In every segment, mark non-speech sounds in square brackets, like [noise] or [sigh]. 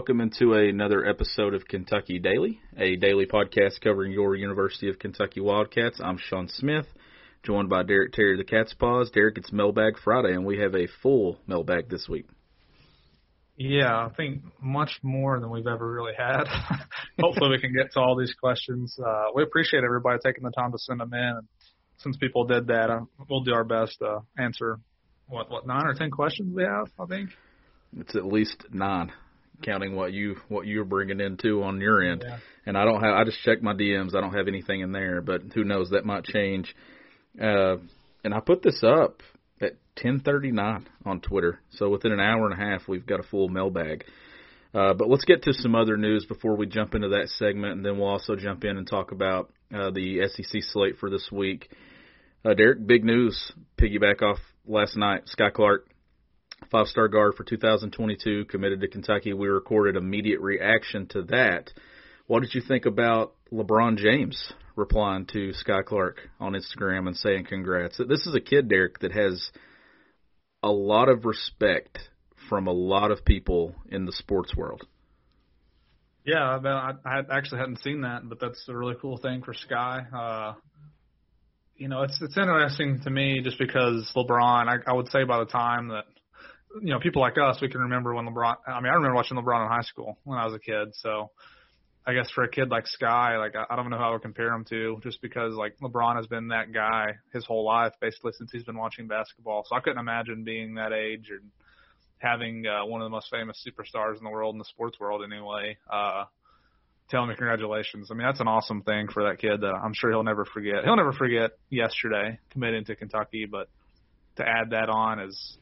Welcome into another episode of Kentucky Daily, a daily podcast covering your University of Kentucky Wildcats. I'm Sean Smith, joined by Derek Terry the Cats' Pause. Derek, it's Mailbag Friday, and we have a full mailbag this week. Yeah, I think much more than we've ever really had. [laughs] Hopefully, we can get to all these questions. Uh, we appreciate everybody taking the time to send them in. And since people did that, uh, we'll do our best to answer what what nine or ten questions we have. I think. It's at least nine, counting what you what you're bringing in too on your end. Yeah. And I don't have. I just checked my DMs. I don't have anything in there, but who knows? That might change. Uh, and I put this up at 10:39 on Twitter. So within an hour and a half, we've got a full mailbag. Uh, but let's get to some other news before we jump into that segment, and then we'll also jump in and talk about uh, the SEC slate for this week. Uh, Derek, big news. Piggyback off last night. Skyy Clark, five-star guard for 2022, committed to Kentucky. We recorded immediate reaction to that. What did you think about LeBron James replying to Skyy Clark on Instagram and saying congrats? This is a kid, Derek, that has a lot of respect from a lot of people in the sports world. Yeah, I, I, I actually hadn't seen that, but that's a really cool thing for Sky. Uh, you know, it's it's interesting to me just because LeBron. I, I would say by the time that you know people like us, we can remember when LeBron. I mean, I remember watching LeBron in high school when I was a kid. So I guess for a kid like Skyy, like I, I don't know how I would compare him to, just because like LeBron has been that guy his whole life, basically since he's been watching basketball. So I couldn't imagine being that age and having uh, one of the most famous superstars in the world in the sports world anyway. Uh, telling me congratulations. I mean, that's an awesome thing for that kid that I'm sure he'll never forget. He'll never forget yesterday committing to Kentucky, but to add that on is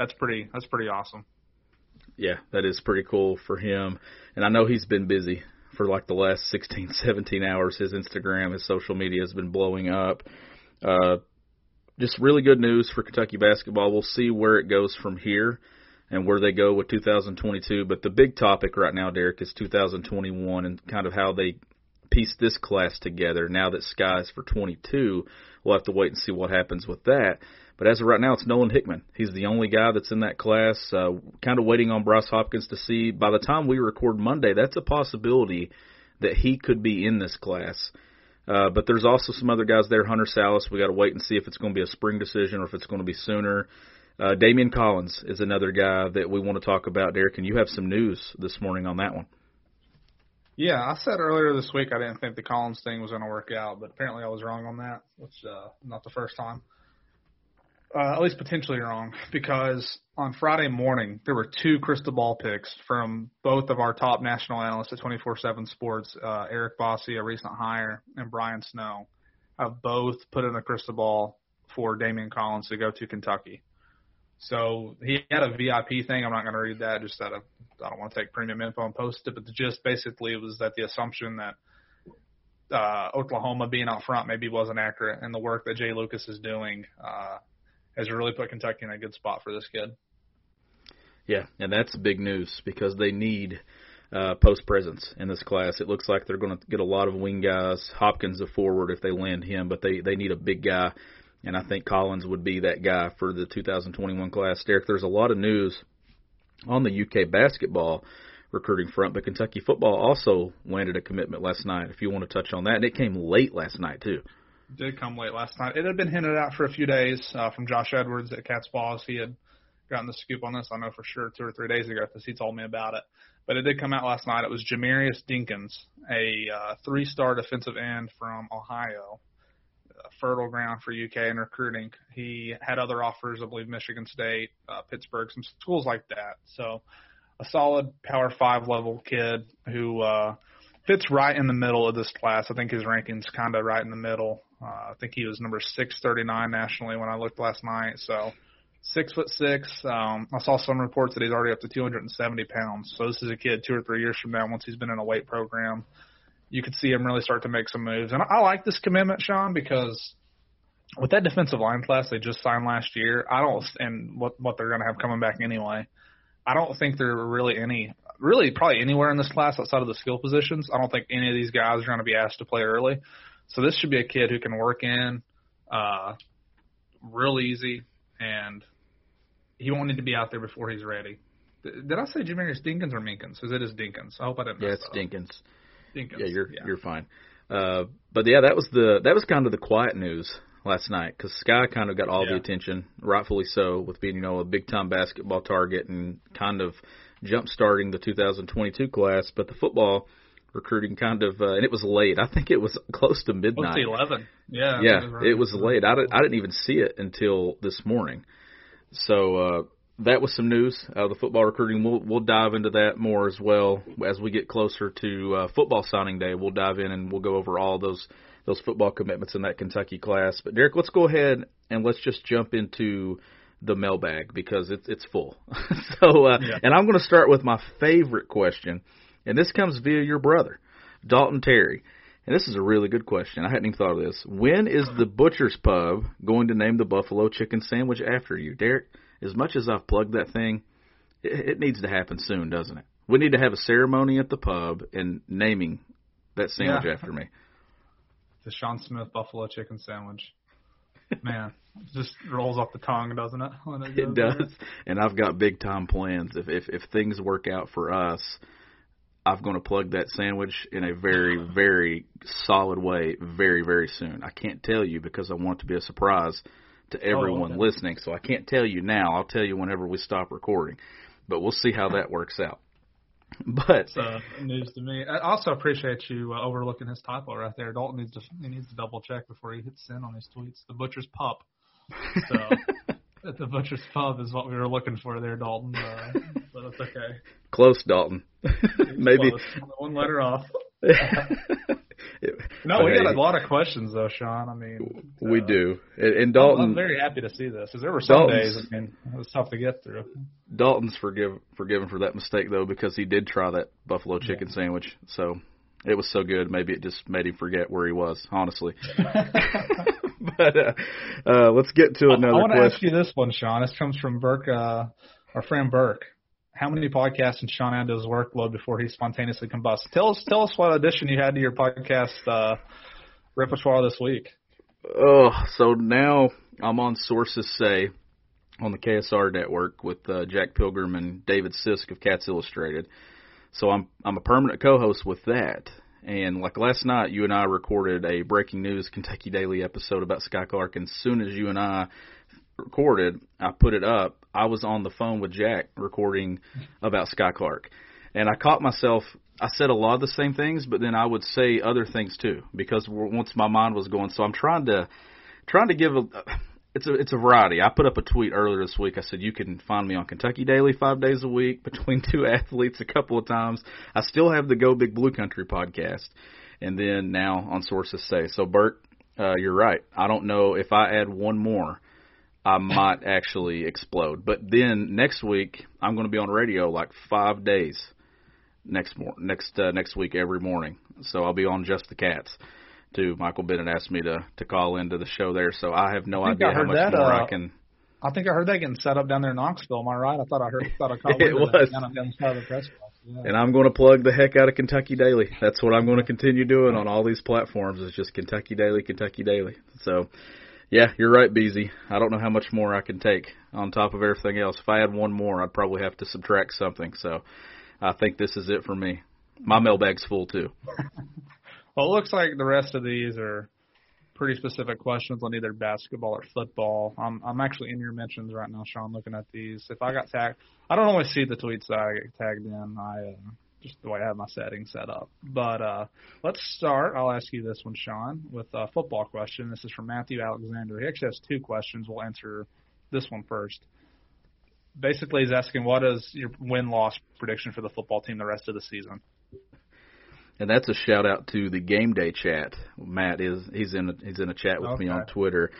that's pretty that's pretty awesome. Yeah, that is pretty cool for him. And I know he's been busy for like the last 16, [laughs] 17 hours. His Instagram, his social media has been blowing up. Uh, just really good news for Kentucky basketball. We'll see where it goes from here and where they go with 2022. But the big topic right now, Derek, is 2021 and kind of how they piece this class together. Now that Skyy's for 22, we'll have to wait and see what happens with that. But as of right now, it's Nolan Hickman. He's the only guy that's in that class. Uh, kind of waiting on Bryce Hopkins to see. By the time we record Monday, that's a possibility that he could be in this class. Uh, but there's also some other guys there. Hunter Sallis, we got to wait and see if it's going to be a spring decision or if it's going to be sooner. Uh, Daimion Collins is another guy that we want to talk about, Derek, and you have some news this morning on that one. Yeah, I said earlier this week I didn't think the Collins thing was going to work out, but apparently I was wrong on that, which uh, not the first time. Uh, at least potentially wrong, because on Friday morning there were two crystal ball picks from both of our top national analysts at 24/7 Sports, uh, Eric Bossi, a recent hire, and Brian Snow, have both put in a crystal ball for Daimion Collins to go to Kentucky. So he had a VIP thing. I'm not going to read that. Just out of I don't want to take premium info and post it, but the gist basically was that the assumption that uh, Oklahoma being out front maybe wasn't accurate, and the work that Jai Lucas is doing uh, has really put Kentucky in a good spot for this kid. Yeah, and that's big news because they need uh, post presence in this class. It looks like they're going to get a lot of wing guys. Hopkins a forward if they land him, but they they need a big guy, and I think Collins would be that guy for the 2021 class. Derek, there's a lot of news on the UK basketball recruiting front, but Kentucky football also landed a commitment last night. If you want to touch on that, and it came late last night too. Did come late last night. It had been hinted out for a few days uh, from Josh Edwards at Cat's. He had gotten the scoop on this, I know for sure, two or three days ago because he told me about it. But it did come out last night. It was Jamarius Dinkins, a uh, three-star defensive end from Ohio, fertile ground for UK in recruiting. He had other offers, I believe Michigan State, uh, Pittsburgh, some schools like that. So a solid Power Five level kid who uh, fits right in the middle of this class. I think his ranking's kind of right in the middle. Uh, I think he was number 639 nationally when I looked last night. So six foot six. Um, I saw some reports that he's already up to 270 pounds. So this is a kid two or three years from now, once he's been in a weight program, you could see him really start to make some moves. And I, I like this commitment, Sean, because with that defensive line class they just signed last year, I don't, and what what they're going to have coming back anyway. I don't think there are really any, really probably anywhere in this class outside of the skill positions. I don't think any of these guys are going to be asked to play early. So this should be a kid who can work in, uh, real easy, and he won't need to be out there before he's ready. Did I say Jamarius Dinkins or Minkins? Because it is Dinkins. I hope I didn't. Yeah, it's up. Dinkins. Dinkins. Yeah, you're yeah. you're fine. Uh, but yeah, that was the that was kind of the quiet news last night because Skyy kind of got all the attention, rightfully so, with being you know a big time basketball target and kind of jump starting the 2022 class. But the football recruiting kind of uh, and it was late. I think it was close to Close midnight. to eleven. Yeah. I yeah, think right. it was late. I didn't, I didn't even see it until this morning. So uh, that was some news. Uh, the football recruiting. We'll we'll dive into that more as well as we get closer to uh, football signing day. We'll dive in and we'll go over all those those football commitments in that Kentucky class. But Derek, let's go ahead and let's just jump into the mailbag because it's it's full. [laughs] so uh, Yeah. and I'm going to start with my favorite question, and this comes via your brother, Dalton Terry. And this is a really good question. I hadn't even thought of this. When is the Butcher's Pub going to name the Buffalo Chicken Sandwich after you, Derek? As much as I've plugged that thing, it, it needs to happen soon, doesn't it? We need to have a ceremony at the pub and naming that sandwich Yeah. after me. the Sean Smith buffalo chicken sandwich. Man, it just rolls off the tongue, doesn't it? when It [laughs] goes there? does, and I've got big time plans. If if if things work out for us, I'm going to plug that sandwich in a very very solid way very very soon. I can't tell you because I want it to be a surprise to everyone okay. listening. So I can't tell you now. I'll tell you whenever we stop recording. But we'll see how that works out. [laughs] But uh, news to me. I also appreciate you uh, overlooking his typo right there. Dalton needs to he needs to double check before he hits send on his tweets. The butcher's pup. So [laughs] at the butcher's pub is what we were looking for there, Dalton. Uh, [laughs] but it's okay. close, Dalton. [laughs] Maybe. Close. One letter off. [laughs] No, we Hey, got a lot of questions though, Sean. I mean, We uh, do, and, and I'm- Dalton. I'm very happy to see this because there were some Dalton's- days. I mean, it was tough to get through. Dalton's forgive forgiven for that mistake though because he did try that buffalo chicken sandwich. So it was so good, maybe it just made him forget where he was. Honestly, [laughs] [laughs] but uh, uh, let's get to another. I another want to ask you this one, Sean. This comes from Burke, uh, our friend Burke. How many podcasts did Sean add to his workload before he spontaneously combusts? Tell us, tell us what addition you had to your podcast uh, repertoire this week. Oh, so now I'm on Sources Say on the KSR network with uh, Jack Pilgrim and David Sisk of Cats Illustrated. So I'm I'm a permanent co-host with that. And like last night, you and I recorded a breaking news Kentucky Daily episode about Skyy Clark. And as soon as you and I recorded, I put it up. I was on the phone with Jack recording about Skyy Clark. And I caught myself, I said a lot of the same things, but then I would say other things too, because once my mind was going, so I'm trying to, trying to give a, it's a, it's a variety. I put up a tweet earlier this week. I said, you can find me on Kentucky Daily five days a week [laughs] between two athletes a couple of times. I still have the Go Big Blue Country podcast. And then now on Sources Say. So Bert, uh, you're right. I don't know if I add one more, I [laughs] might actually explode. But then next week I'm going to be on radio like five days next mor- next uh, next week every morning. So I'll be on just the cats. Too. Michael Bennett asked me to to call into the show there, so I have no I idea I how much that, more uh, I can. I think I heard that getting set up down there in Knoxville. Am I right? I thought I heard. Thought I caught [laughs] It was. down the side of the press box. Yeah. And I'm going to plug the heck out of Kentucky Daily. That's what I'm going to continue doing on all these platforms. Is just Kentucky Daily, Kentucky Daily. So, yeah, you're right, Beezy. I don't know how much more I can take on top of everything else. If I had one more, I'd probably have to subtract something. So, I think this is it for me. My mailbag's full too. [laughs] Well, it looks like the rest of these are pretty specific questions on either basketball or football. I'm I'm actually in your mentions right now, Sean, looking at these. If I got tagged, I don't always see the tweets that I get tagged in. I uh, just the way I have my settings set up. But uh, let's start. I'll ask you this one, Sean, with a football question. This is from Matthew Alexander. He actually has two questions. We'll answer this one first. basically, he's asking what is your win loss prediction for the football team the rest of the season. And that's a shout out to the game day chat. Matt is he's in a, he's in a chat with Okay. me on Twitter.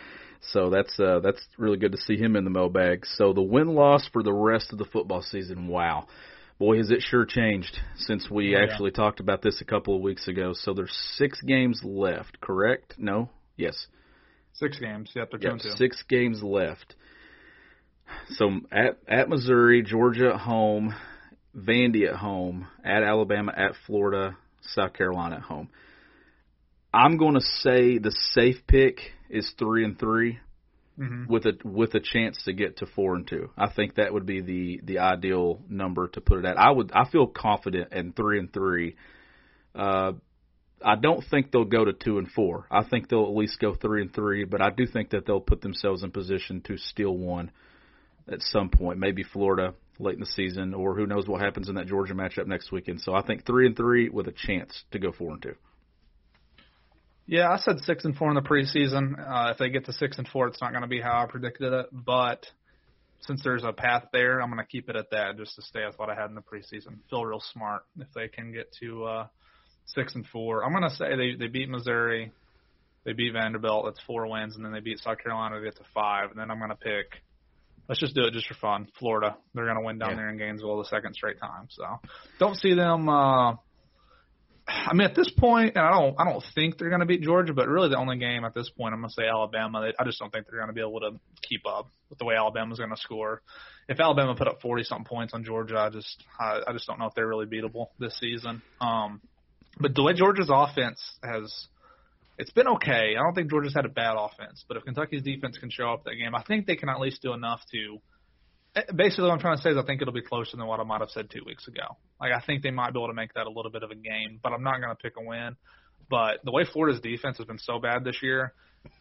So that's uh that's really good to see him in the mailbag. So the win loss for the rest of the football season, wow. Boy, has it sure changed since we Yeah. actually talked about this a couple of weeks ago. So there's six games left, correct? No? Yes. Six games. Yep, they're Yep, two. six games left. So at at Missouri, Georgia at home, Vandy at home, at Alabama, at Florida, South Carolina at home. I'm going to say the safe pick is three and 3 Mhm. with a with a chance to get to four and two. I think that would be the the ideal number to put it at. I would I feel confident in three and three. Uh, I don't think they'll go to two and four. I think they'll at least go three and three, but I do think that they'll put themselves in position to steal one at some point, maybe Florida late in the season, or who knows what happens in that Georgia matchup next weekend. So I think three and three with a chance to go four and two. Yeah, I said six and four in the preseason. Uh, if they get to six and four, it's not going to be how I predicted it. But since there's a path there, I'm going to keep it at that just to stay with what I had in the preseason. Feel real smart if they can get to uh, six and four. I'm going to say they they beat Missouri, they beat Vanderbilt. That's four wins, and then they beat South Carolina to get to five. And then I'm going to pick. Let's just do it just for fun. Florida. They're going to win down Yeah. there in Gainesville the second straight time. So don't see them. Uh, I mean, at this point, and I don't, I don't think they're going to beat Georgia, but really the only game at this point, I'm going to say Alabama. They- I just don't think they're going to be able to keep up with the way Alabama's going to score. If Alabama put up 40 something points on Georgia, I just, I, I just don't know if they're really beatable this season. Um, but the way Georgia's offense has, it's been okay. I don't think Georgia's had a bad offense, but if Kentucky's defense can show up that game, I think they can at least do enough to. eh, Basically, what I'm trying to say is I think it'll be closer than what I might have said two weeks ago. Like I think they might be able to make that a little bit of a game, but I'm not going to pick a win. But the way Florida's defense has been so bad this year,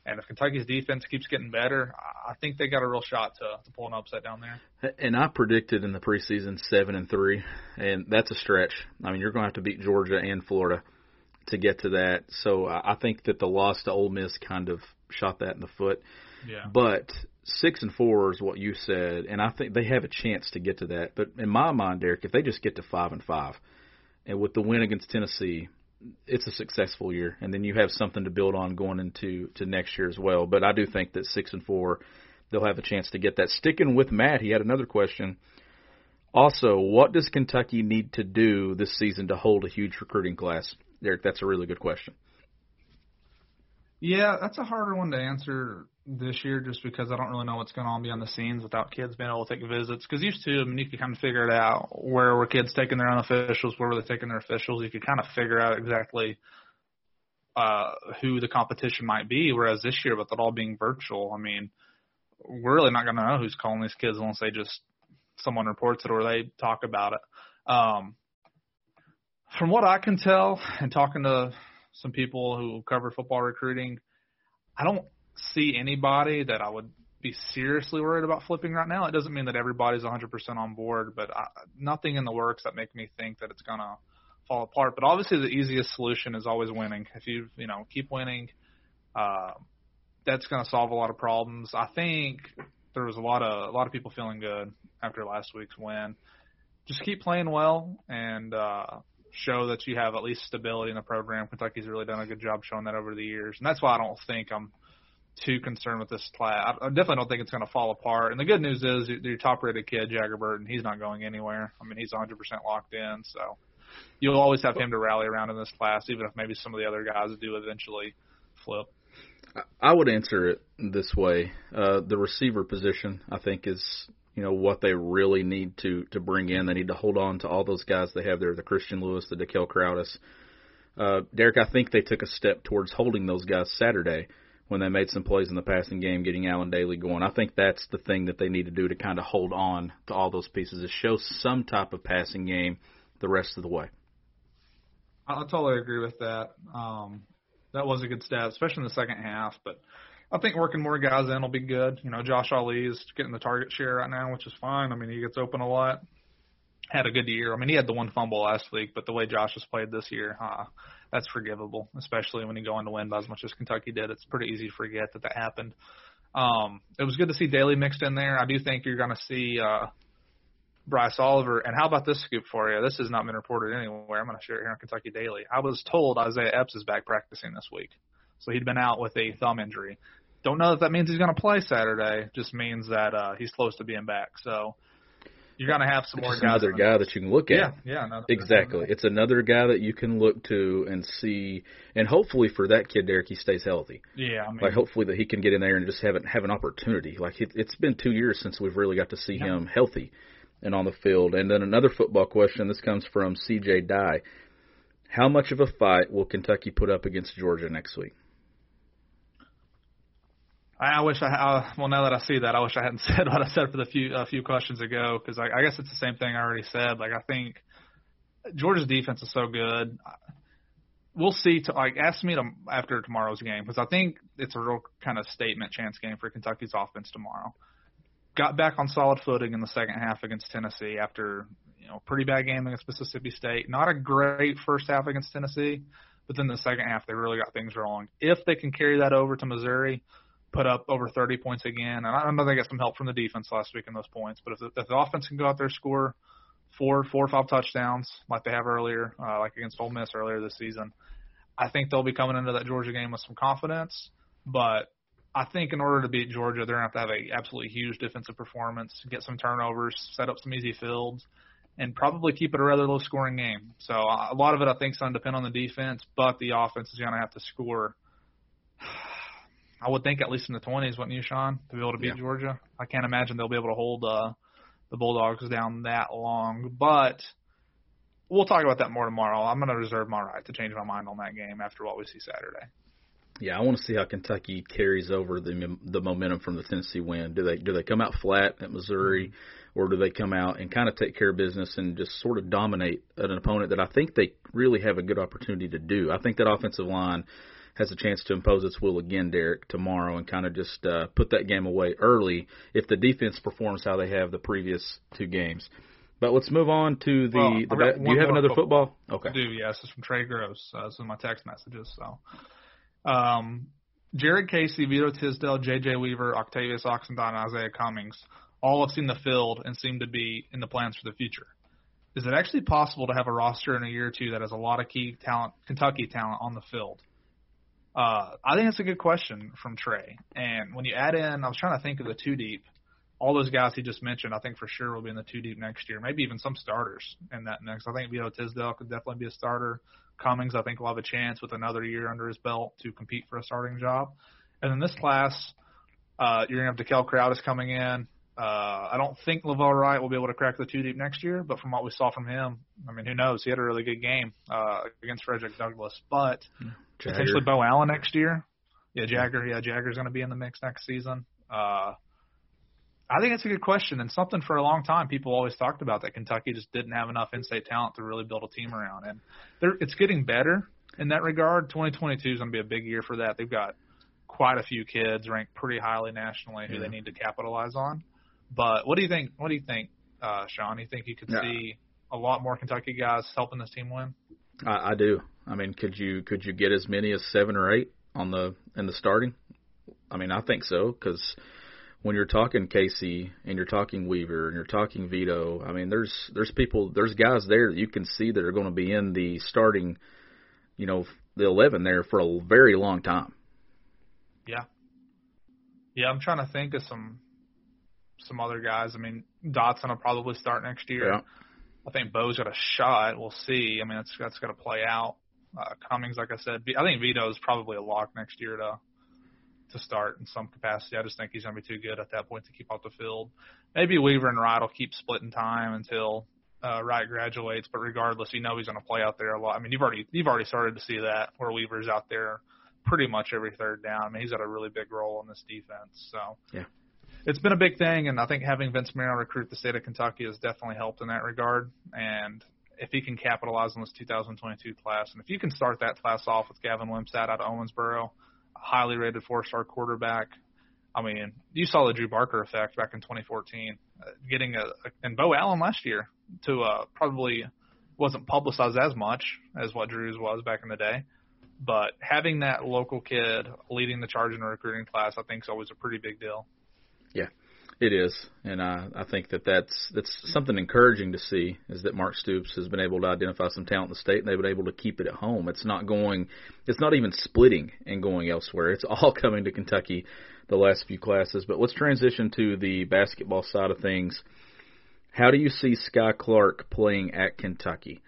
and if Kentucky's defense keeps getting better, I think they got a real shot to, to pull an upset down there. And I predicted in the preseason seven and three, and that's a stretch. I mean, you're going to have to beat Georgia and Florida to get to that. So I I think that the loss to Ole Miss kind of shot that in the foot. Yeah. But six and four is what you said, and I think they have a chance to get to that. But in my mind, Derek, if they just get to five and five, and with the win against Tennessee, it's a successful year, and then you have something to build on going into to next year as well. But I do think that six and four, they'll have a chance to get that. Sticking with Matt, he had another question. Also, what does Kentucky need to do this season to hold a huge recruiting class? Derek, that's a really good question. Yeah, that's a harder one to answer this year just because I don't really know what's going on behind the scenes without kids being able to take visits. Because used to, I mean, you could kind of figure it out. Where were kids taking their unofficials? Where were they taking their officials? You could kind of figure out exactly uh, who the competition might be. Whereas this year, with it all being virtual, I mean, we're really not going to know who's calling these kids unless they just someone reports it or they talk about it. Um, from what I can tell, and talking to some people who cover football recruiting, I don't see anybody that I would be seriously worried about flipping right now. It doesn't mean that everybody's 100% on board, but I, nothing in the works that make me think that it's going to fall apart. But obviously, the easiest solution is always winning. If you you know keep winning, uh, that's going to solve a lot of problems. I think there was a lot of a lot of people feeling good after last week's win. Just keep playing well and uh, show that you have at least stability in the program. Kentucky's really done a good job showing that over the years, and that's why I don't think I'm too concerned with this class. I, definitely don't think it's going to fall apart. And the good news is your, your top-rated kid, Jagger Burton, he's not going anywhere. I mean, he's 100% locked in, so you'll always have him to rally around in this class, even if maybe some of the other guys do eventually flip. I would answer it this way: uh, the receiver position, I think, is you know what they really need to to bring in. They need to hold on to all those guys they have there: the Christian Lewis, the Dekel Crowdus. Uh, Derek, I think they took a step towards holding those guys Saturday when they made some plays in the passing game, getting Allen Dailey going. I think that's the thing that they need to do to kind of hold on to all those pieces, is show some type of passing game the rest of the way. I, totally agree with that. Um, that was a good step, especially in the second half. But I think working more guys in will be good. You know, Josh Ali is getting the target share right now, which is fine. I mean, he gets open a lot. Had a good year. I mean, he had the one fumble last week, but the way Josh has played this year, uh, that's forgivable, especially when you go on to win by as much as Kentucky did. It's pretty easy to forget that that happened. Um, it was good to see Dailey mixed in there. I do think you're going to see uh, Bryce Oliver. And how about this scoop for you? This has not been reported anywhere. I'm going to share it here on Kentucky Daily. I was told Isaiah Epps is back practicing this week, so he'd been out with a thumb injury. Don't know if that means he's going to play Saturday. Just means that uh, he's close to being back. So you're going to have some more guys. another guy that you can look at. Yeah, yeah, another- Exactly. It's another guy that you can look to and see, and hopefully for that kid, Derek, he stays healthy. Yeah, I mean, Like hopefully that he can get in there and just have it, have an opportunity. Like it, it's been two years since we've really got to see him healthy and on the field. And then another football question. This comes from C.J. Dye. How much of a fight will Kentucky put up against Georgia next week? I, I wish I uh, well now that I see that I wish I hadn't [laughs] said what I said for the few a few questions ago because I, I guess it's the same thing I already said. Like I think Georgia's defense is so good. We'll see. To, like ask me to, after tomorrow's game because I think it's a real kind of statement chance game for Kentucky's offense tomorrow. Got back on solid footing in the second half against Tennessee after you know pretty bad game against Mississippi State. Not a great first half against Tennessee, but then the second half they really got things rolling. If they can carry that over to Missouri, put up over 30 points again. And I know they got some help from the defense last week in those points, but if the, if the offense can go out there score four, four or five touchdowns like they have earlier, uh, like against Ole Miss earlier this season, I think they'll be coming into that Georgia game with some confidence. But I think in order to beat Georgia, they're going to have to have a absolutely huge defensive performance, get some turnovers, set up some easy fields, and probably keep it a rather low scoring game. So uh, a lot of it, I think, is going to depend on the defense, but the offense is going to have to score. I would think at least in the 20s, wouldn't you, Sean, to be able to beat Yeah. Georgia? I can't imagine they'll be able to hold uh, the Bulldogs down that long, but we'll talk about that more tomorrow. I'm going to reserve my right to change my mind on that game after what we see Saturday. Yeah, I want to see how Kentucky carries over the the momentum from the Tennessee win. Do they do they come out flat at Missouri, or do they come out and kind of take care of business and just sort of dominate an opponent that I think they really have a good opportunity to do? I think that offensive line has a chance to impose its will again, Derek, tomorrow, and kind of just uh, put that game away early if the defense performs how they have the previous two games. But let's move on to the. Well, the I've got ba- do you have another football. football? Okay. I do, yes. It's from Trey Gross. Uh, this is my text messages. So, um, Jared Casey, Vito Tisdale, J.J. Weaver, Octavius Oxendine, Izayah Cummings all have seen the field and seem to be in the plans for the future. Is it actually possible to have a roster in a year or two that has a lot of key talent, Kentucky talent on the field? Uh, I think that's a good question from Trey. And when you add in, I was trying to think of the two deep. All those guys he just mentioned, I think for sure will be in the two deep next year. Maybe even some starters in that next. I think Vito Tisdale could definitely be a starter. Cummings, I think, will have a chance with another year under his belt to compete for a starting job. And in this class, uh, you're going to have DeKel Crowdus coming in. Uh, I don't think Lavelle Wright will be able to crack the two deep next year, but from what we saw from him, I mean, who knows? He had a really good game uh, against Frederick Douglass. But potentially Bo Allen next year. Yeah, Jagger. Yeah, Jagger's going to be in the mix next season. Uh, I think it's a good question and something for a long time people always talked about that Kentucky just didn't have enough in-state talent to really build a team around, and they're, it's getting better in that regard. 2022 is going to be a big year for that. They've got quite a few kids ranked pretty highly nationally who Yeah. they need to capitalize on. But what do you think? What do you think, uh, Sean? You think you could Yeah. see a lot more Kentucky guys helping this team win? I, I do. I mean, could you could you get as many as seven or eight on the in the starting? I mean, I think so because when you're talking Casey and you're talking Weaver and you're talking Vito, I mean, there's there's people there's guys there that you can see that are going to be in the starting, you know, the eleven there for a very long time. Yeah. Yeah, I'm trying to think of some some other guys. I mean, Dotson will probably start next year. Yeah. I think Bo's got a shot. We'll see. I mean, that's that's got to play out. Uh, Cummings, like I said, I think Vito's probably a lock next year to to start in some capacity. I just think he's going to be too good at that point to keep off the field. Maybe Weaver and Wright will keep splitting time until uh, Wright graduates, but regardless, you know he's going to play out there a lot. I mean, you've already you've already started to see that where Weaver's out there pretty much every third down. I mean, he's got a really big role in this defense. So Yeah. It's been a big thing, and I think having Vince Marrow recruit the state of Kentucky has definitely helped in that regard. And if he can capitalize on this 2022 class, and if you can start that class off with Gavin Wimsatt out of Owensboro, a highly rated four-star quarterback. I mean, you saw the Drew Barker effect back in 2014, uh, getting a, a and Bo Allen last year to uh, probably wasn't publicized as much as what Drew's was back in the day, But having that local kid leading the charge in a recruiting class, I think, is always a pretty big deal. Yeah, it is, and I I think that that's that's something encouraging to see is that Mark Stoops has been able to identify some talent in the state, and they've been able to keep it at home. It's not going, it's not even splitting and going elsewhere. It's all [laughs] coming to Kentucky the last few classes. But let's transition to the basketball side of things. How do you see Skyy Clark playing at Kentucky?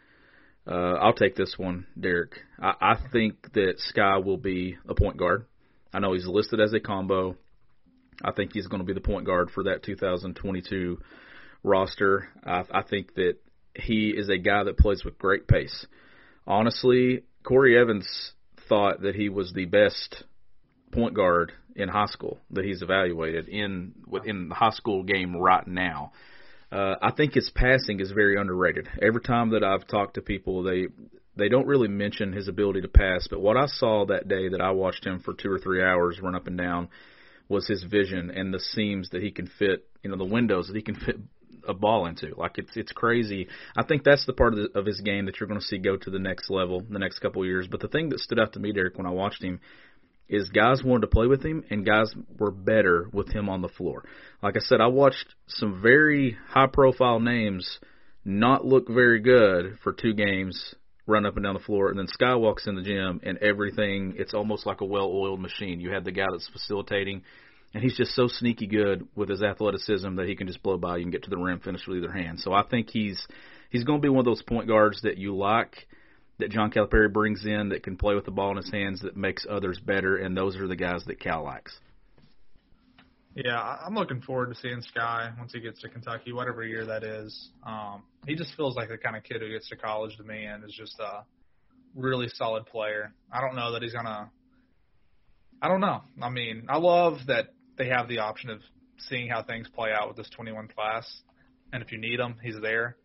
Uh, I'll take this one, Derek. I, I think that Skyy will be a point guard. I know he's listed as a combo. I think he's going to be the point guard for that 2022 roster. I, I think that he is a guy that plays with great pace. Honestly, Corey Evans thought that he was the best point guard in high school that he's evaluated in within the high school game right now. Uh, I think his passing is very underrated. Every time that I've talked to people, they they don't really mention his ability to pass. But what I saw that day that I watched him for two or three hours run up and down was his vision and the seams that he can fit, you know, the windows that he can [laughs] fit a ball into. Like it's it's crazy. I think that's the part of, the, of his game that you're going to see go to the next level the next couple of years. But the thing that stood out to me, Derek, when I watched him, is guys wanted to play with him and guys were better with him on the floor. Like I said, I watched some very high profile names not look very good for two games run up and down the floor and then Skyy walks in the gym and everything it's almost like a well oiled machine. You have the guy that's facilitating and he's just so sneaky good with his athleticism that he can just blow by you and get to the rim, finish with either hand. So I think he's he's going to be one of those point guards that you like, that John Calipari brings in, that can play with the ball in his hands, that makes others better, and those are the guys that Cal likes. Yeah, I'm looking forward to seeing Skyy once he gets to Kentucky, whatever year that is. Um, he just feels like the kind of kid who gets to college to me and is just a really solid player. I don't know that he's gonna. I don't know. I mean, I love that they have the option of seeing how things play out with this 21 class. And if you need him, he's there.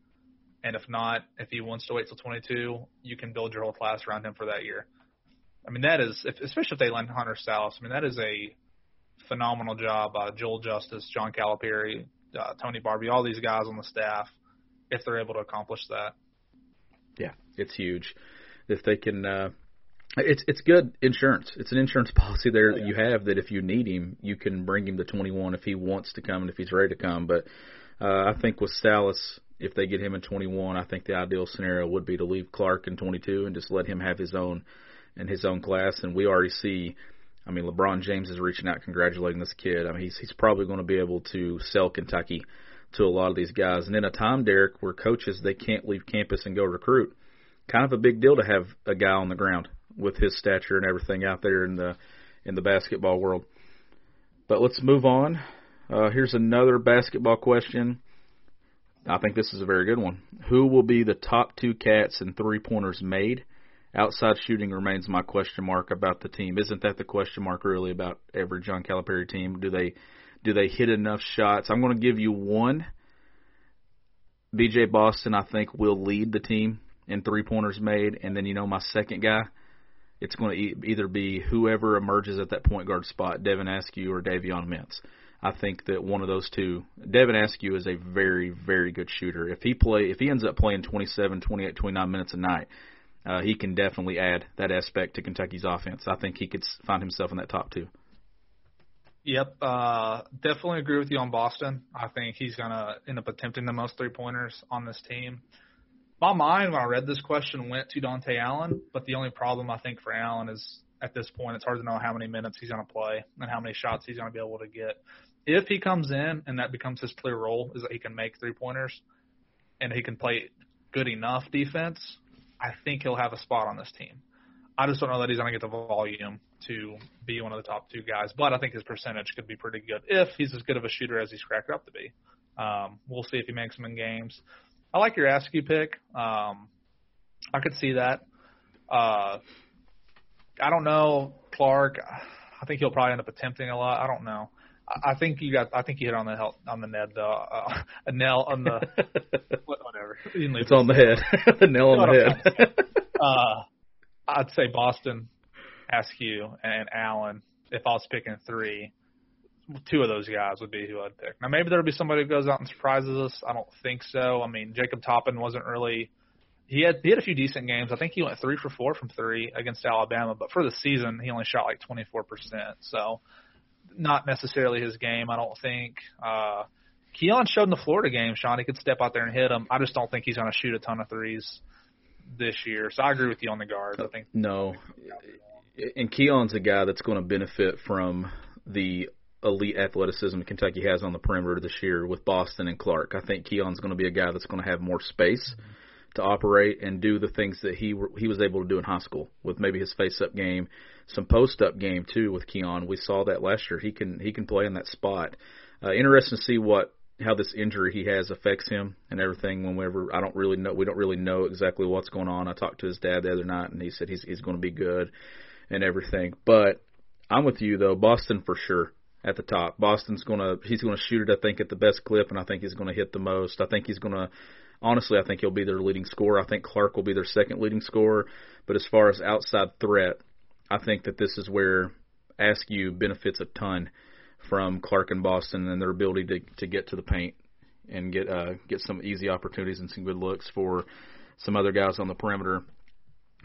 And if not, if he wants to wait till 22, you can build your whole class around him for that year. I mean, that is, if, especially if they land Hunter Sallis, I mean, that is a phenomenal job by Joel Justus, John Calipari, uh, Tony Barbee, all these guys on the staff, if they're able to accomplish that. Yeah, it's huge. If they can uh, it's it's good insurance. It's an insurance [laughs] policy there that you have that if you need him, you can bring him to 21 if he wants to come and if he's ready to come. But uh, I think with Sallis, if they get him in 21, I think the ideal scenario would be to leave Clark in 22 and just let him have his own in his own class. And we already see, I mean, LeBron James is reaching out congratulating this kid. I mean, he's he's probably going to be able to sell Kentucky to a lot of these guys. And in a time, Derek, where coaches they can't leave campus and go recruit, kind of a big deal to have a guy on the ground with his stature and everything out there in the in the basketball world. But let's move on. Uh, here's another basketball question. I think this is a very good one. Who will be the top two cats and three pointers made? Outside shooting remains my question mark about the team. Isn't that the question mark really about every John Calipari team? Do they do they hit enough shots? I'm going to give you one. BJ Boston, I think, will lead the team in three pointers made, and then you know my second guy it's going to either be whoever emerges at that point guard spot, Devin Askew or Davion Mintz. I think that one of those two, Devin Askew is a very, very good shooter. If he play, if he ends up playing 27, 28, 29 minutes a night, uh, he can definitely add that aspect to Kentucky's offense. I think he could find himself in that top two. Yep, uh, definitely agree with you on Boston. I think he's gonna end up attempting the most three pointers on this team my mind when I read this question went to Dontaie Allen, but the only problem I think for Allen is at this point it's hard to know how many minutes he's to play and how many shots he's to be able to get. If he comes in and that becomes his clear role is that he can make three pointers and he can play good enough defense, I think he'll have a spot on this team. I just don't know that he's going to get the volume to be one of the top two guys, but I think his percentage could be pretty good if he's as good of a shooter as he's cracked up to be. Um, we'll see if he makes them in games. I like your Askew pick. Um, I could see that. Uh, I don't know Clark. I think he'll probably end up attempting a lot. I don't know. I, think you got. I think you hit on the help, on the Ned though. Uh, a nail on the [laughs] whatever. It's on the head. [laughs] the nail on the head. [laughs] uh, I'd say Boston, Askew, and Allen. If I was picking three, two of those guys would be who I'd pick. Now maybe there'll be somebody who goes out and surprises us. I don't think so. I mean, Jacob Toppin wasn't really he had he had a few decent games. I think he went three for four from three against Alabama, but for the season he only shot like 24 percent. So not necessarily his game, I don't think. Uh, Keion showed in the Florida game, Sean, he could step out there and hit them. I just don't think he's going to shoot a ton of threes this year. So I agree with you on the guards. I think no, and Keion's a guy that's going to benefit from the elite athleticism Kentucky has on the perimeter this year with Boston and Clark. I think Keion's going to be a guy that's going to have more space to operate and do the things that he he was able to do in high school with maybe his face up game, some post up game too with Keion. We saw that last year. He can he can play in that spot. Uh, interesting to see what how this injury he has affects him and everything. Whenever I don't really know, we don't really know exactly what's going on. I talked to his dad the other night, and he said he's he's going to be good and everything. But I'm with you though, Boston for sure at the top. Boston's to he's going to shoot it I think at the best clip and I think he's going to hit the most. I think he's going to honestly I think he'll be their leading scorer. I think Clark will be their second leading scorer, but as far as outside threat, I think that this is where Askew benefits a ton from Clark and Boston and their ability to to get to the paint and get uh get some easy opportunities and some good looks for some other guys on the perimeter.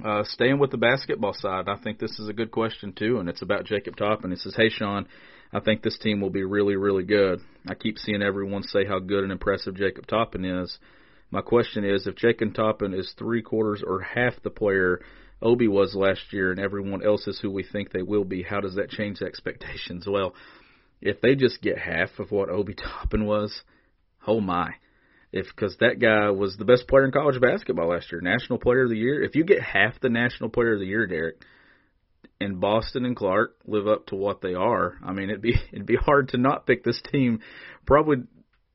Uh, staying with the basketball side, I think this is a good question too, and it's about Jacob Toppin. It says, "Hey Sean, I think this team will be really, really good. I keep seeing everyone say how good and impressive Jacob Toppin is. My question is, if Jacob Toppin is three quarters or half the player Obi was last year, and everyone else is who we think they will be, how does that change expectations? Well, if they just get half of what Obi Toppin was, oh my. If because that guy was the best player in college basketball last year, national player of the year. If you get half the national player of the year, Derek, and Boston and Clark live up to what they are, I mean it'd be [laughs] it'd be hard to not pick this team probably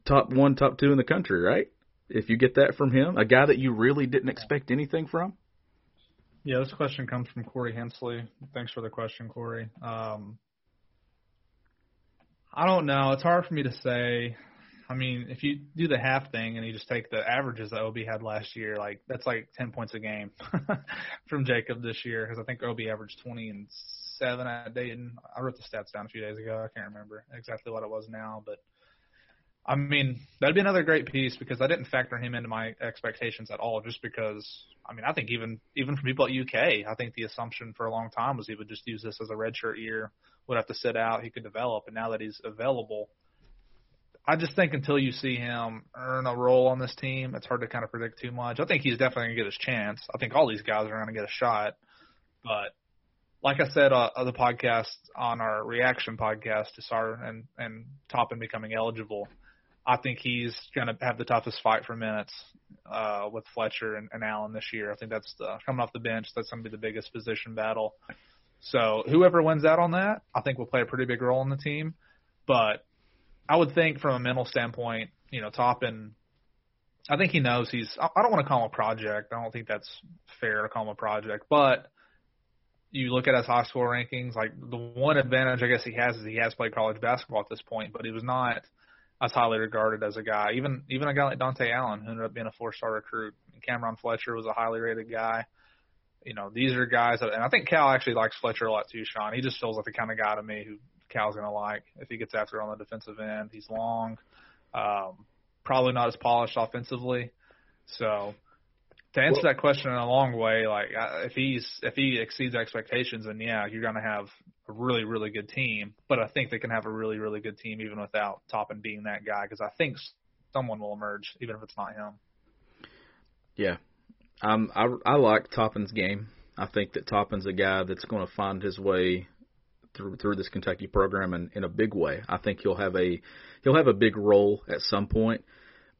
top one, top two in the country, right? If you get that from him, a guy that you really didn't expect anything from. Yeah, this question comes from Corey Hensley. Thanks for the question, Corey. Um, I don't know. It's hard for me to say. I mean, if you do the half thing and you just take the averages that Obi had last year, like that's like 10 points a game [laughs] from Jacob this year because I think Obi averaged 20 and seven at Dayton. I wrote the stats down a few days ago. I can't remember exactly what it was now, but I mean that'd be another great piece because I didn't factor him into my expectations at all. Just because I mean I think even even for people at UK, I think the assumption for a long time was he would just use this as a redshirt year would have to sit out. He could develop, and now that he's available, I just think until you see him earn a role on this team, it's hard to kind of predict too much. I think he's definitely going to get his chance. I think all these guys are going to get a shot, but like I said uh, the podcast on our reaction podcast to Sarr and and Toppin becoming eligible, I think he's going to have the toughest fight for minutes uh, with Fletcher and, and Allen this year. I think that's the, coming off the bench. That's going to be the biggest position battle. So whoever wins out on that, I think will play a pretty big role in the team. But I would think from a mental standpoint, you know, Toppin, I think he knows he's. I don't want to call him a project. I don't think that's fair to call him a project. But you look at his high school rankings, like the one advantage I guess he has is he has played college basketball at this point, but he was not as highly regarded as a guy. Even even a guy like Dontaie Allen, who ended up being a four star recruit. Cam'Ron Fletcher was a highly rated guy you know, these are guys that, and I think Cal actually likes Fletcher a lot too, Sean. He just feels like the kind of guy to me who Cal's going to like if he gets after on the defensive end. He's long, um, probably not as polished offensively. So to answer well, that question in a long way, like if he's if he exceeds expectations, then yeah, you're going to have a really really good team. But I think they can have a really really good team even without Toppin being that guy because I think someone will emerge even if it's not him. Yeah, um, I I like Toppin's game. I think that Toppin's a guy that's going to find his way through through this Kentucky program in, in a big way. I think he'll have a he'll have a big role at some point,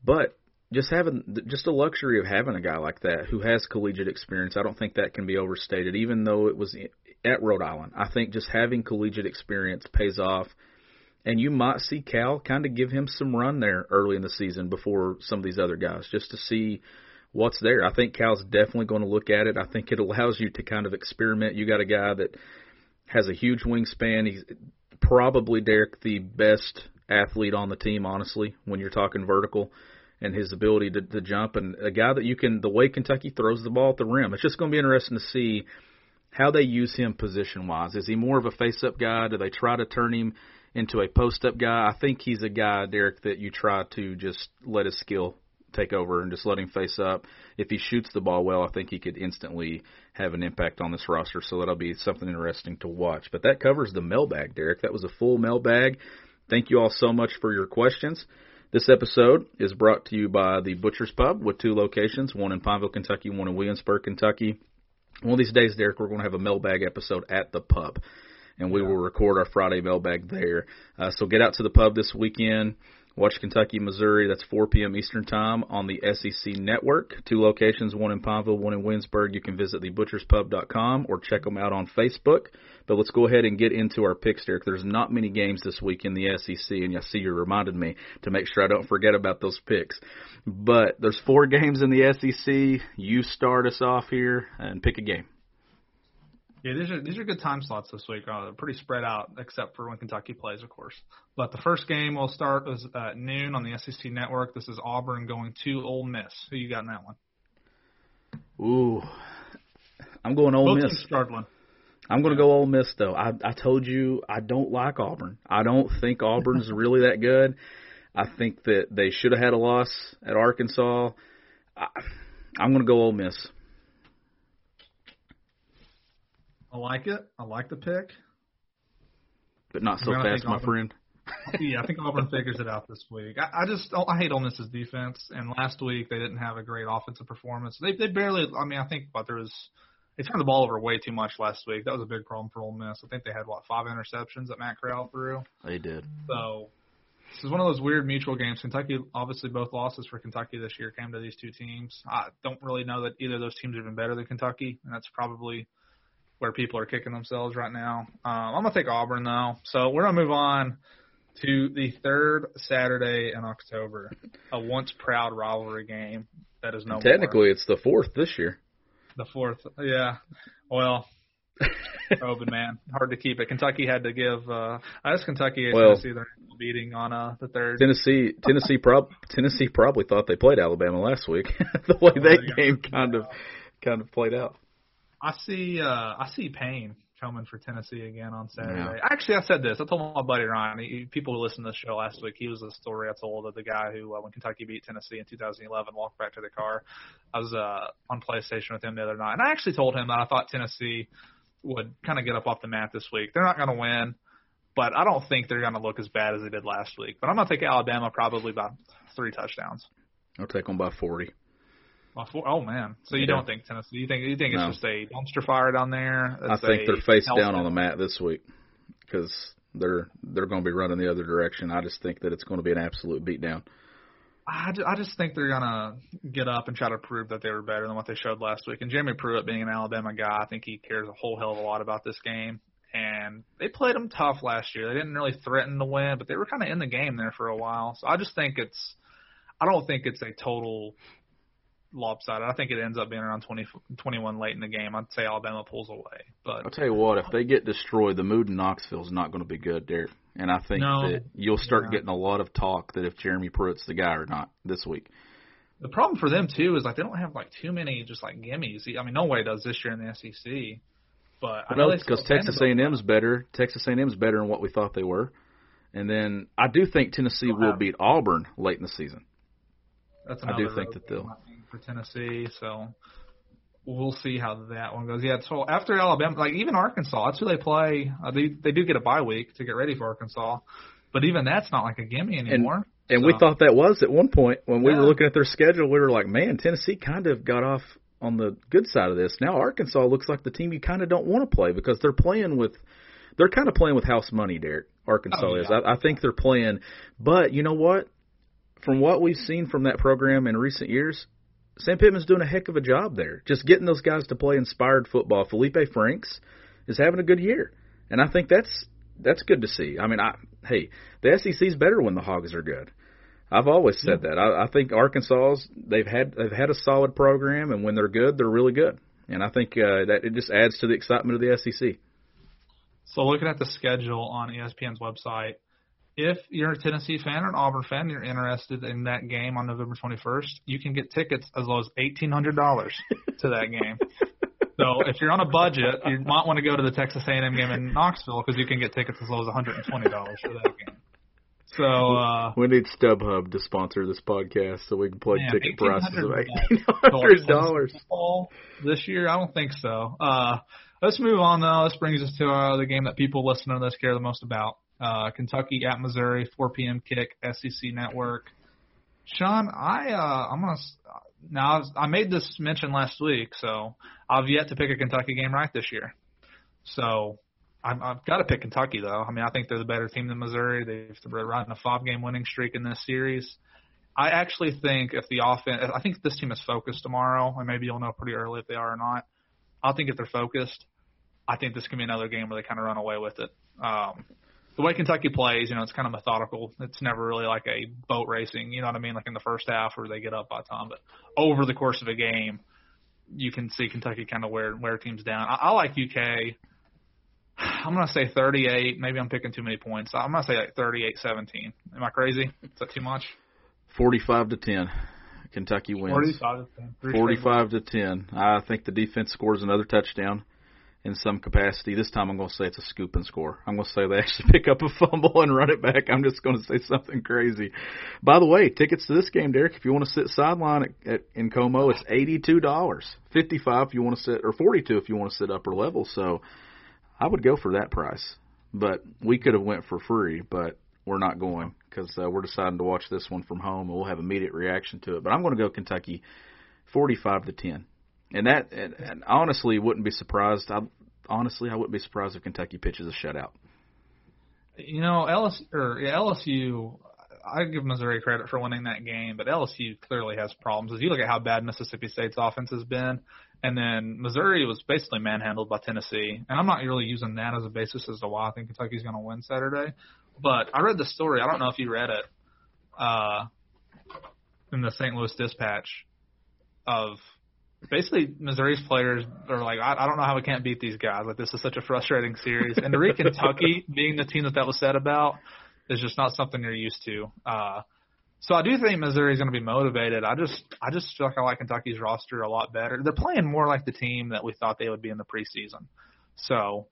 but just having just the luxury of having a guy like that who has collegiate experience, I don't think that can be overstated. Even though it was at Rhode Island, I think just having collegiate experience pays off. And you might see Cal kind of give him some run there early in the season before some of these other guys, just to see what's there. I think Cal's definitely going to look at it. I think it allows you to kind of experiment. You got a guy that has a huge wingspan. He's probably Derek the best athlete on the team, honestly, when you're talking vertical and his ability to, to jump and a guy that you can the way Kentucky throws the ball at the rim. It's just going to be interesting to see how they use him position wise. Is he more of a face up guy? Do they try to turn him into a post up guy? I think he's a guy, Derek, that you try to just let his skill take over and just let him face up. If he shoots the ball well, I think he could instantly have an impact on this roster. So that'll be something interesting to watch. But that covers the mailbag, Derek. That was a full mailbag. Thank you all so much for your questions. This episode is brought to you by the Butcher's Pub with two locations, one in Pineville, Kentucky, one in Williamsburg, Kentucky. One of these days, Derek, we're going to have a mailbag episode at the pub, and we will record our Friday mailbag there. Uh, so get out to the pub this weekend. Watch Kentucky, Missouri. That's 4 p.m. Eastern Time on the SEC Network. Two locations, one in Pineville, one in Winsburg. You can visit thebutcherspub.com or check them out on Facebook. But let's go ahead and get into our picks, Derek. There's not many games this week in the SEC, and I see you reminded me to make sure I don't forget about those picks. But there's four games in the SEC. You start us off here and pick a game. Yeah, these are these are good time slots this week. Uh, they're pretty spread out, except for when Kentucky plays, of course. But the first game will start is at noon on the SEC Network. This is Auburn going to Ole Miss. Who you got in that one? Ooh, I'm going Ole Both Miss. struggling. I'm going to go Ole Miss though. I I told you I don't like Auburn. I don't think Auburn's [laughs] really that good. I think that they should have had a loss at Arkansas. I, I'm going to go Ole Miss. I like it. I like the pick. but not so fast, my Auburn. friend. [laughs] yeah, I think Auburn figures it out this week. I, I just oh, I hate Ole Miss's defense, and last week they didn't have a great offensive performance. They they barely. I mean, I think but there was they turned the ball over way too much last week. That was a big problem for Ole Miss. I think they had what five interceptions that Matt Corral threw. They did. So this is one of those weird mutual games. Kentucky, obviously, both losses for Kentucky this year came to these two teams. I don't really know that either of those teams have been better than Kentucky, and that's probably where people are kicking themselves right now. Um, I'm gonna take Auburn though. So we're gonna move on to the third Saturday in October, a once proud rivalry game that is no more. Technically, it's the fourth this year. the fourth. Yeah, well. [laughs] Open man, hard to keep it. Kentucky had to give. uh I guess Kentucky Well- Tennessee their beating on uh the third. Tennessee, Tennessee, [laughs] prob- Tennessee probably thought they played Alabama last week. [laughs] the way that game kind of, kind of played out. I see. uh I see pain coming for Tennessee again on Saturday. Yeah. Actually, I said this. I told my buddy Ryan. He, people who listened to the show last week, he was the story I told of the guy who, uh, when Kentucky beat Tennessee in 2011, walked back to the car. I was uh on PlayStation with him the other night, and I actually told him that I thought Tennessee would kind of get up off the mat this week. They're not going to win, but I don't think they're going to look as bad as they did last week. But I'm going to take Alabama probably by three touchdowns. I'll take them by forty. Well, four, oh man! So you Yeah. don't think Tennessee? You think you think it's No. just a dumpster fire down there? I think they're face down on the mat this week because they're they're going to be running the other direction. I just think that it's going to be an absolute beatdown. I just, I just think they're gonna get up and try to prove that they were better than what they showed last week. And Jeremy Pruitt, being an Alabama guy, I think he cares a whole hell of a lot about this game. And they played them tough last year. They didn't really threaten to win, but they were kind of in the game there for a while. So I just think it's, I don't think it's a total lopsided. I think it ends up being around 20, 21 late in the game. I'd say Alabama pulls away, but I'll tell you what, if they get destroyed, the mood in Knoxville is not going to be good, Derek. And I think No. that you'll start Yeah. getting a lot of talk that if Jeremy Pruitt's the guy or not this week. The problem for them too is like they don't have like too many just like gimmies. I mean, no way does this year in the SEC, but I know because Texas A&M's better. Texas A&M's better than what we thought they were. And then I do think Tennessee will beat Auburn late in the season. That's I do think that they'll- game, I think, for Tennessee. So we'll see how that one goes. Yeah. So after Alabama, like even Arkansas, that's who they play. Uh, they they do get a bye week to get ready for Arkansas, but even that's not like a gimme anymore. And we So- thought that was at one point when we Yeah. were looking at their schedule. We were like, man, Tennessee kind of got off on the good side of this. Now Arkansas looks like the team you kind of don't want to play because they're playing with, they're kind of playing with house money, Derek. Arkansas Oh, yeah. is. I, I think they're playing, but you know what? From what we've seen from that program in recent years, Sam Pittman's doing a heck of a job there. Just getting those guys to play inspired football. Feleipe Franks is having a good year, and I think that's that's good to see. I mean, I hey, the SEC's better when the Hogs are good. I've always said that. I, I think Arkansas's they've had they've had a solid program, and when they're good, they're really good. And I think uh, that it just adds to the excitement of the SEC. So looking at the schedule on ESPN's website, if you're a Tennessee fan or an Auburn fan, and you're interested in that game on November 21st, you can get tickets as low as $1,800 to that game. So if you're on a budget, you might want to go to the Texas A&M game in Knoxville because you can get tickets as low as $120 for that game. So uh, we need StubHub to sponsor this podcast so we can play man, ticket prices of $1,800 eighteen hundred dollars. this year? I don't think so. Uh, let's move on though. This brings us to uh, the game that people listening to this care the most about. Uh, Kentucky at Missouri, 4 p.m. kick, SEC Network. Sean, I uh, I'm gonna now I made this mention last week, so I've yet to pick a Kentucky game right this year. So I'm, I've got to pick Kentucky though. I mean, I think they're the better team than Missouri. They've they're riding a five game winning streak in this series. I actually think if the offense, I think this team is focused tomorrow, and maybe you'll know pretty early if they are or not. I think if they're focused, I think this can be another game where they kind of run away with it. Um, the way Kentucky plays, you know, it's kind of methodical. It's never really like a boat racing, you know what I mean, like in the first half where they get up by time. But over the course of a game, you can see Kentucky kind of wear wear teams down. I, I like UK. I'm gonna say 38. Maybe I'm picking too many points. I'm gonna say like 38-17. Am I crazy? Is that too much? Forty-five to ten, Kentucky wins. 45 to 10. 45 to 10. I think the defense scores another touchdown in some capacity. This time I'm going to say it's a scoop and score. I'm going to say they [laughs] actually pick up a fumble and run it back. I'm just going to say something crazy. By the way, tickets to this game, Derek, if you want to sit sideline at, at, in Como, it's $82. 55 if you want to sit, or 42 if you want to sit upper level. So I would go for that price. But we could have went for free, but we're not going because uh, we're deciding to watch this one from home and we'll have immediate reaction to it. But I'm going to go Kentucky 45 to 10. And that, and, and honestly, wouldn't be surprised. I honestly, I wouldn't be surprised if Kentucky pitches a shutout. You know, LSU, or yeah, LSU, I give Missouri credit for winning that game, but LSU clearly has problems. As you look at how bad Mississippi State's offense has been, and then Missouri was basically manhandled by Tennessee. And I'm not really using that as a basis as to why I think Kentucky's going to win Saturday. But I read the story. I don't know if you read it uh, in the St. Louis Dispatch of basically Missouri's players are like, I, I don't know how we can't beat these guys. Like this is such a frustrating series, and to read [laughs] Kentucky being the team that that was said about is just not something you're used to. Uh, so I do think Missouri's going to be motivated. I just, I just feel like I like Kentucky's roster a lot better. They're playing more like the team that we thought they would be in the preseason. So.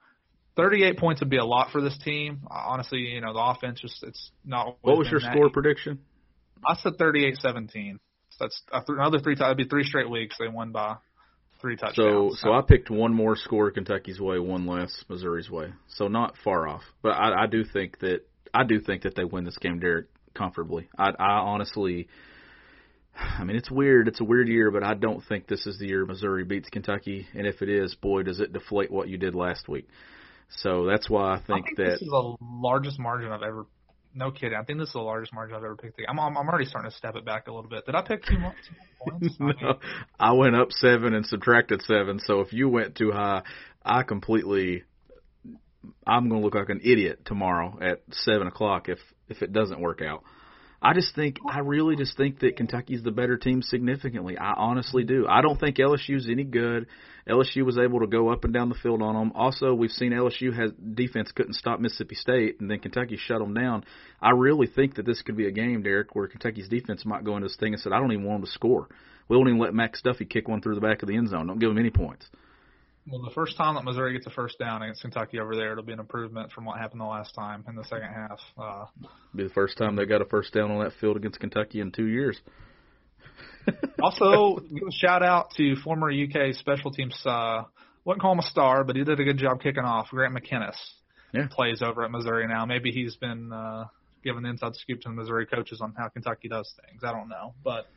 38 points would be a lot for this team. Honestly, you know, the offense just, it's not. What was your score prediction? I said 38-17. So that's a th- another three. That'd be three straight weeks. They won by three So, touchdowns. so so I picked one more score Kentucky's way, one less Missouri's way. So not far off. But I, I do think that I do think that they win this game, Derek, comfortably. I, I honestly, I mean, it's weird. It's a weird year, but I don't think this is the year Missouri beats Kentucky. And if it is, boy, does it deflate what you did last week. So that's why I I think, think that this is the largest margin I've ever. No kidding. I think this is the largest margin I've ever picked. I'm I'm, I'm already starting to step it back a little bit. Did I pick too much? Too much? I mean, no, I went up seven and subtracted seven. So if you went too high, I completely, I'm going to look like an idiot tomorrow at seven o'clock if if it doesn't work out. I just think, I really just think that Kentucky's the better team significantly. I honestly do. I don't think LSU's any good. LSU was able to go up and down the field on them. Also, we've seen LSU has defense couldn't stop Mississippi State, and then Kentucky shut them down. I really think that this could be a game, Derek, where Kentucky's defense might go into this thing and said, "I don't even want them to score. We won't even let Max Duffy kick one through the back of the end zone. Don't give him any points." Well, the first time that Missouri gets a first down against Kentucky over there, it'll be an improvement from what happened the last time in the second half. Uh, Be the first time they got a first down on that field against Kentucky in two years. [laughs] also, give a shout out to former UK special teams. Uh, wouldn't call him a star, but he did a good job kicking off. Grant McKinniss Yeah. plays over at Missouri now. Maybe he's been uh, giving the inside scoop to the Missouri coaches on how Kentucky does things. I don't know, but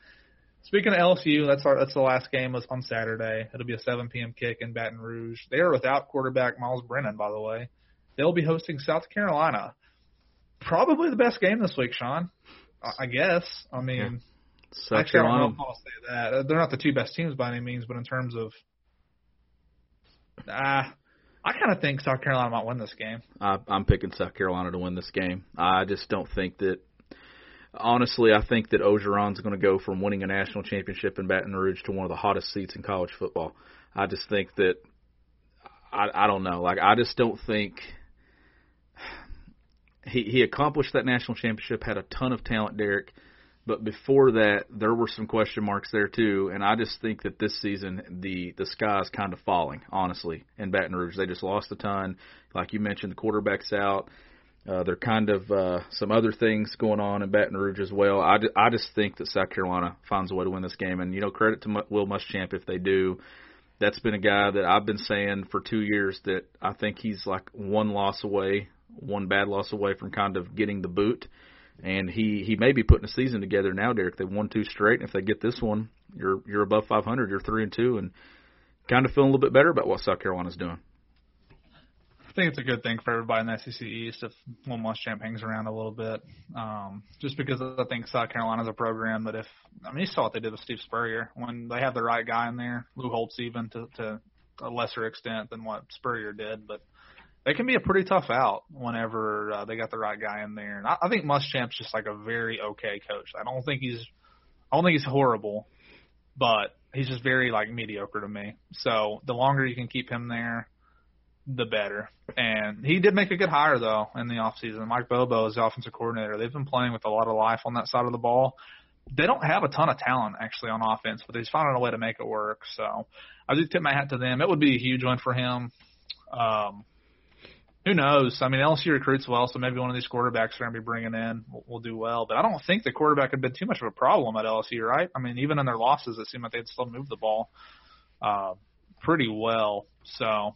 speaking of LSU, that's our that's the last game was on Saturday. It'll be a 7 p.m. kick in Baton Rouge. They are without quarterback Miles Brennan, by the way. They'll be hosting South Carolina. Probably the best game this week, Sean. I I guess. I mean. South Actually, I don't know Carolina. if I'll say that. Uh, They're not the two best teams by any means, but in terms of, ah, I kind of think South Carolina might win this game. I, I'm picking South Carolina to win this game. I just don't think that. Honestly, I think that Orgeron's going to go from winning a national championship in Baton Rouge to one of the hottest seats in college football. I just think that. I, I don't know. Like I just don't think. [sighs] He he accomplished that national championship, had a ton of talent, Derek. But before that, there were some question marks there too, and I just think that this season the the sky's kind of falling. Honestly, in Baton Rouge, they just lost a ton. Like you mentioned, the quarterback's out. Uh, there are kind of uh, some other things going on in Baton Rouge as well. I, I just think that South Carolina finds a way to win this game, and you know, credit to Will Muschamp if they do. That's been a guy that I've been saying for two years that I think he's like one loss away, one bad loss away from kind of getting the boot, and he he may be putting a season together now. Derek, they've won two straight, and if they get this one, you're you're above 500, you're three and two, and kind of feeling a little bit better about what South Carolina's doing. Think it's a good thing for everybody in the SEC East if Will Muschamp hangs around a little bit. Um, just because I think South Carolina's a program that if I mean you saw what they did with Steve Spurrier when they have the right guy in there, Lou Holtz even to, to a lesser extent than what Spurrier did, but they can be a pretty tough out whenever uh, they got the right guy in there. And I, I think Muschamp's just like a very okay coach. I don't think he's I don't think he's horrible, but he's just very like mediocre to me. So the longer you can keep him there, the better. And he did make a good hire though in the off season. Mike Bobo is the offensive coordinator. They've been playing with a lot of life on that side of the ball. They don't have a ton of talent actually on offense, but he's finding a way to make it work. So I do tip my hat to them. It would be a huge win for him. Um, who knows? I mean, LSU recruits well, so maybe one of these quarterbacks they're going to be bringing in will, will do well. But I don't think the quarterback had been too much of a problem at LSU, right? I mean, even in their losses, it seemed like they'd still move the ball uh, pretty well. So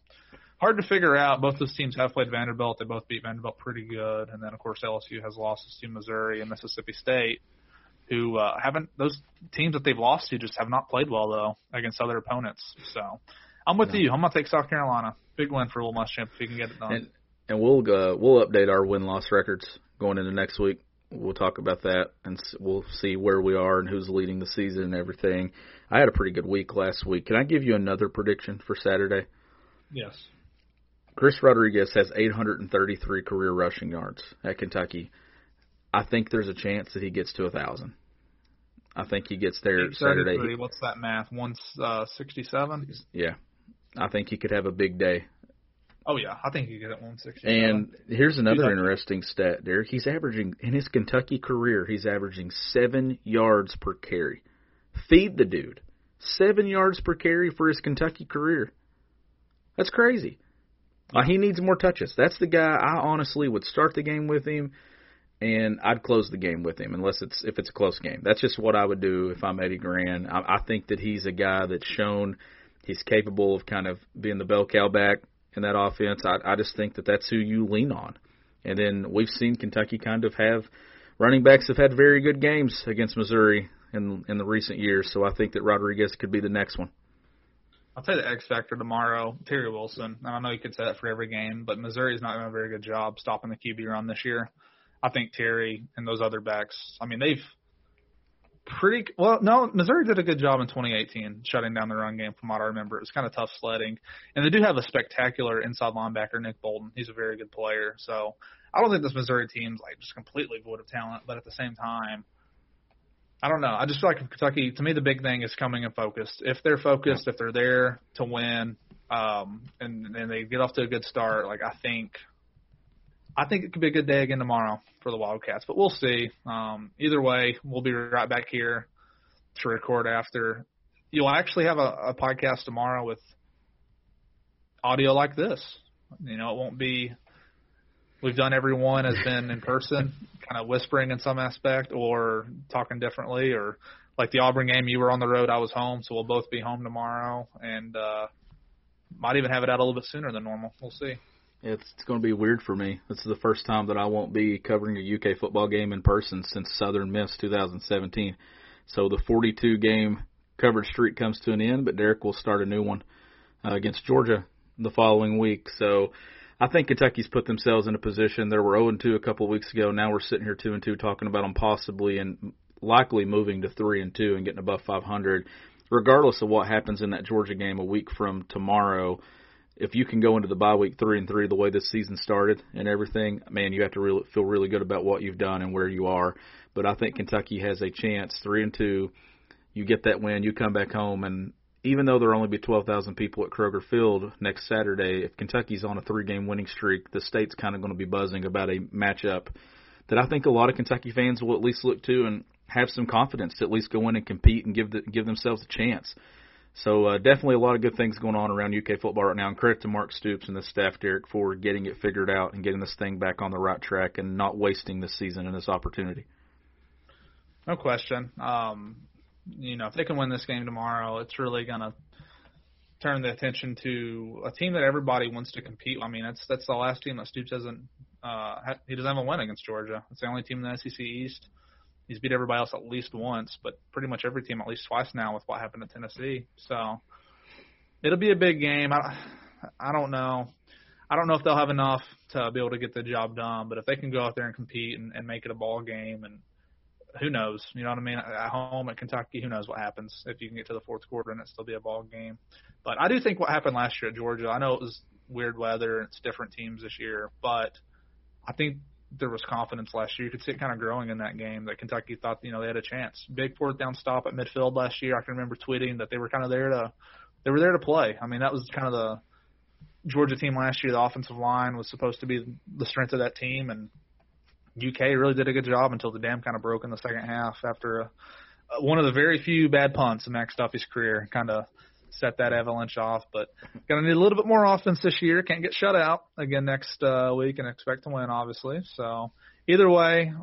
hard to figure out. Both those teams have played Vanderbilt. They both beat Vanderbilt pretty good, and then of course LSU has losses to Missouri and Mississippi State, who uh, haven't. Those teams that they've lost to just have not played well though against other opponents. So I'm with no. you. I'm gonna take South Carolina. Big win for Will Muschamp if he can get it done. And, and we'll uh, we'll update our win loss records going into next week. We'll talk about that and we'll see where we are and who's leading the season and everything. I had a pretty good week last week. Can I give you another prediction for Saturday? Yes. Chris Rodriguez has 833 career rushing yards at Kentucky. I think there's a chance that he gets to a thousand. I think he gets there Saturday. What's that math? One uh, sixty-seven. Yeah, I think he could have a big day. Oh yeah, I think he could get 160. And here's another interesting stat, Derek. He's averaging in his Kentucky career, he's averaging seven yards per carry. Feed the dude. Seven yards per carry for his Kentucky career. That's crazy. Uh, he needs more touches. That's the guy I honestly would start the game with him, and I'd close the game with him unless it's if it's a close game. That's just what I would do if I'm Eddie Gran. I, I think that he's a guy that's shown he's capable of kind of being the bell cow back in that offense. I, I just think that that's who you lean on. And then we've seen Kentucky kind of have running backs have had very good games against Missouri in in the recent years. So I think that Rodriguez could be the next one. I'll say the X factor tomorrow, Terry Wilson. And I know you could say that for every game, but Missouri's not doing a very good job stopping the QB run this year. I think Terry and those other backs. I mean, they've pretty well. No, Missouri did a good job in 2018 shutting down the run game. From what I remember, it was kind of tough sledding, and they do have a spectacular inside linebacker, Nick Bolton. He's a very good player. So I don't think this Missouri team's like just completely void of talent, but at the same time, I don't know. I just feel like Kentucky. To me, the big thing is coming and focused. If they're focused, if they're there to win, um, and and they get off to a good start, like I think I think it could be a good day again tomorrow for the Wildcats, but we'll see. Um, either way, we'll be right back here to record after. You'll actually have a, a podcast tomorrow with audio like this. You know, it won't be. We've done everyone has been in person, [laughs] kind of whispering in some aspect, or talking differently, or like the Auburn game. You were on the road, I was home, so we'll both be home tomorrow, and uh, might even have it out a little bit sooner than normal. We'll see. It's it's going to be weird for me. This is the first time that I won't be covering a UK football game in person since Southern Miss 2017. So the 42 game coverage streak comes to an end, but Derek will start a new one uh, against Georgia the following week. So I think Kentucky's put themselves in a position. They were 0 2 a couple of weeks ago. Now we're sitting here 2 and 2 talking about them possibly and likely moving to 3 and 2 and getting above 500. Regardless of what happens in that Georgia game a week from tomorrow, if you can go into the bye week three and three the way this season started and everything, man, you have to really feel really good about what you've done and where you are. But I think Kentucky has a chance, three and two. You get that win, you come back home, and even though there'll only be 12,000 people at Kroger Field next Saturday, if Kentucky's on a three-game winning streak, the state's kind of going to be buzzing about a matchup that I think a lot of Kentucky fans will at least look to and have some confidence to at least go in and compete and give the, give themselves a chance. So uh, definitely a lot of good things going on around UK football right now. And credit to Mark Stoops and the staff, Derek, for getting it figured out and getting this thing back on the right track and not wasting this season and this opportunity. No question. Um, you know, if they can win this game tomorrow, it's really gonna turn the attention to a team that everybody wants to compete. I mean, that's that's the last team that Stoops hasn't. Uh, he doesn't have a win against Georgia. It's the only team in the SEC East. He's beat everybody else at least once, but pretty much every team at least twice now with what happened to Tennessee. So it'll be a big game. I I don't know. I don't know if they'll have enough to be able to get the job done, but if they can go out there and compete and, and make it a ball game and who knows? You know what I mean? At home at Kentucky, who knows what happens if you can get to the fourth quarter and it still be a ball game. But I do think what happened last year at Georgia. I know it was weird weather and it's different teams this year, but I think there was confidence last year. You could see it kind of growing in that game that Kentucky thought you know they had a chance. Big fourth down stop at midfield last year. I can remember tweeting that they were kind of there to they were there to play. I mean that was kind of the Georgia team last year. The offensive line was supposed to be the strength of that team, and UK really did a good job until the dam kind of broke in the second half after a, one of the very few bad punts in Max Duffy's career. Kind of set that avalanche off. But going to need a little bit more offense this year. Can't get shut out again next uh, week and expect to win, obviously. So either way,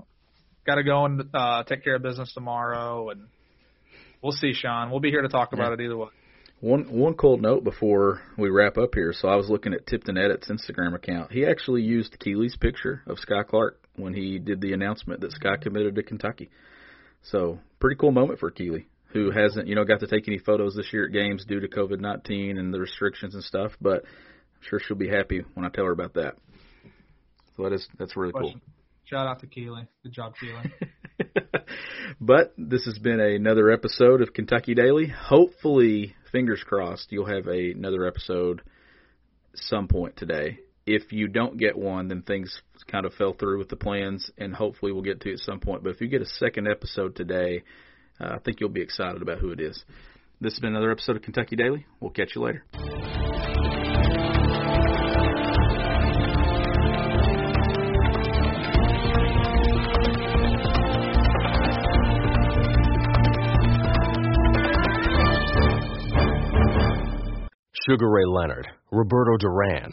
got to go and uh, take care of business tomorrow, and we'll see, Sean. We'll be here to talk about yeah. it either way. One one cold note before we wrap up here. So I was looking at Tipton Edits Instagram account. He actually used Keeley's picture of Skyy Clark when he did the announcement that Skyy committed to Kentucky. So pretty cool moment for Keeley, who hasn't you know got to take any photos this year at games due to COVID nineteen and the restrictions and stuff. But I'm sure she'll be happy when I tell her about that. So that is that's really cool. Shout out to Keeley. Good job, Keeley. [laughs] but this has been another episode of Kentucky Daily. Hopefully fingers crossed, you'll have a, another episode some point today. If you don't get one, then things kind of fell through with the plans, and hopefully we'll get to it at some point. But if you get a second episode today, uh, I think you'll be excited about who it is. This has been another episode of Kentucky Daily. We'll catch you later. Sugar Ray Leonard, Roberto Duran,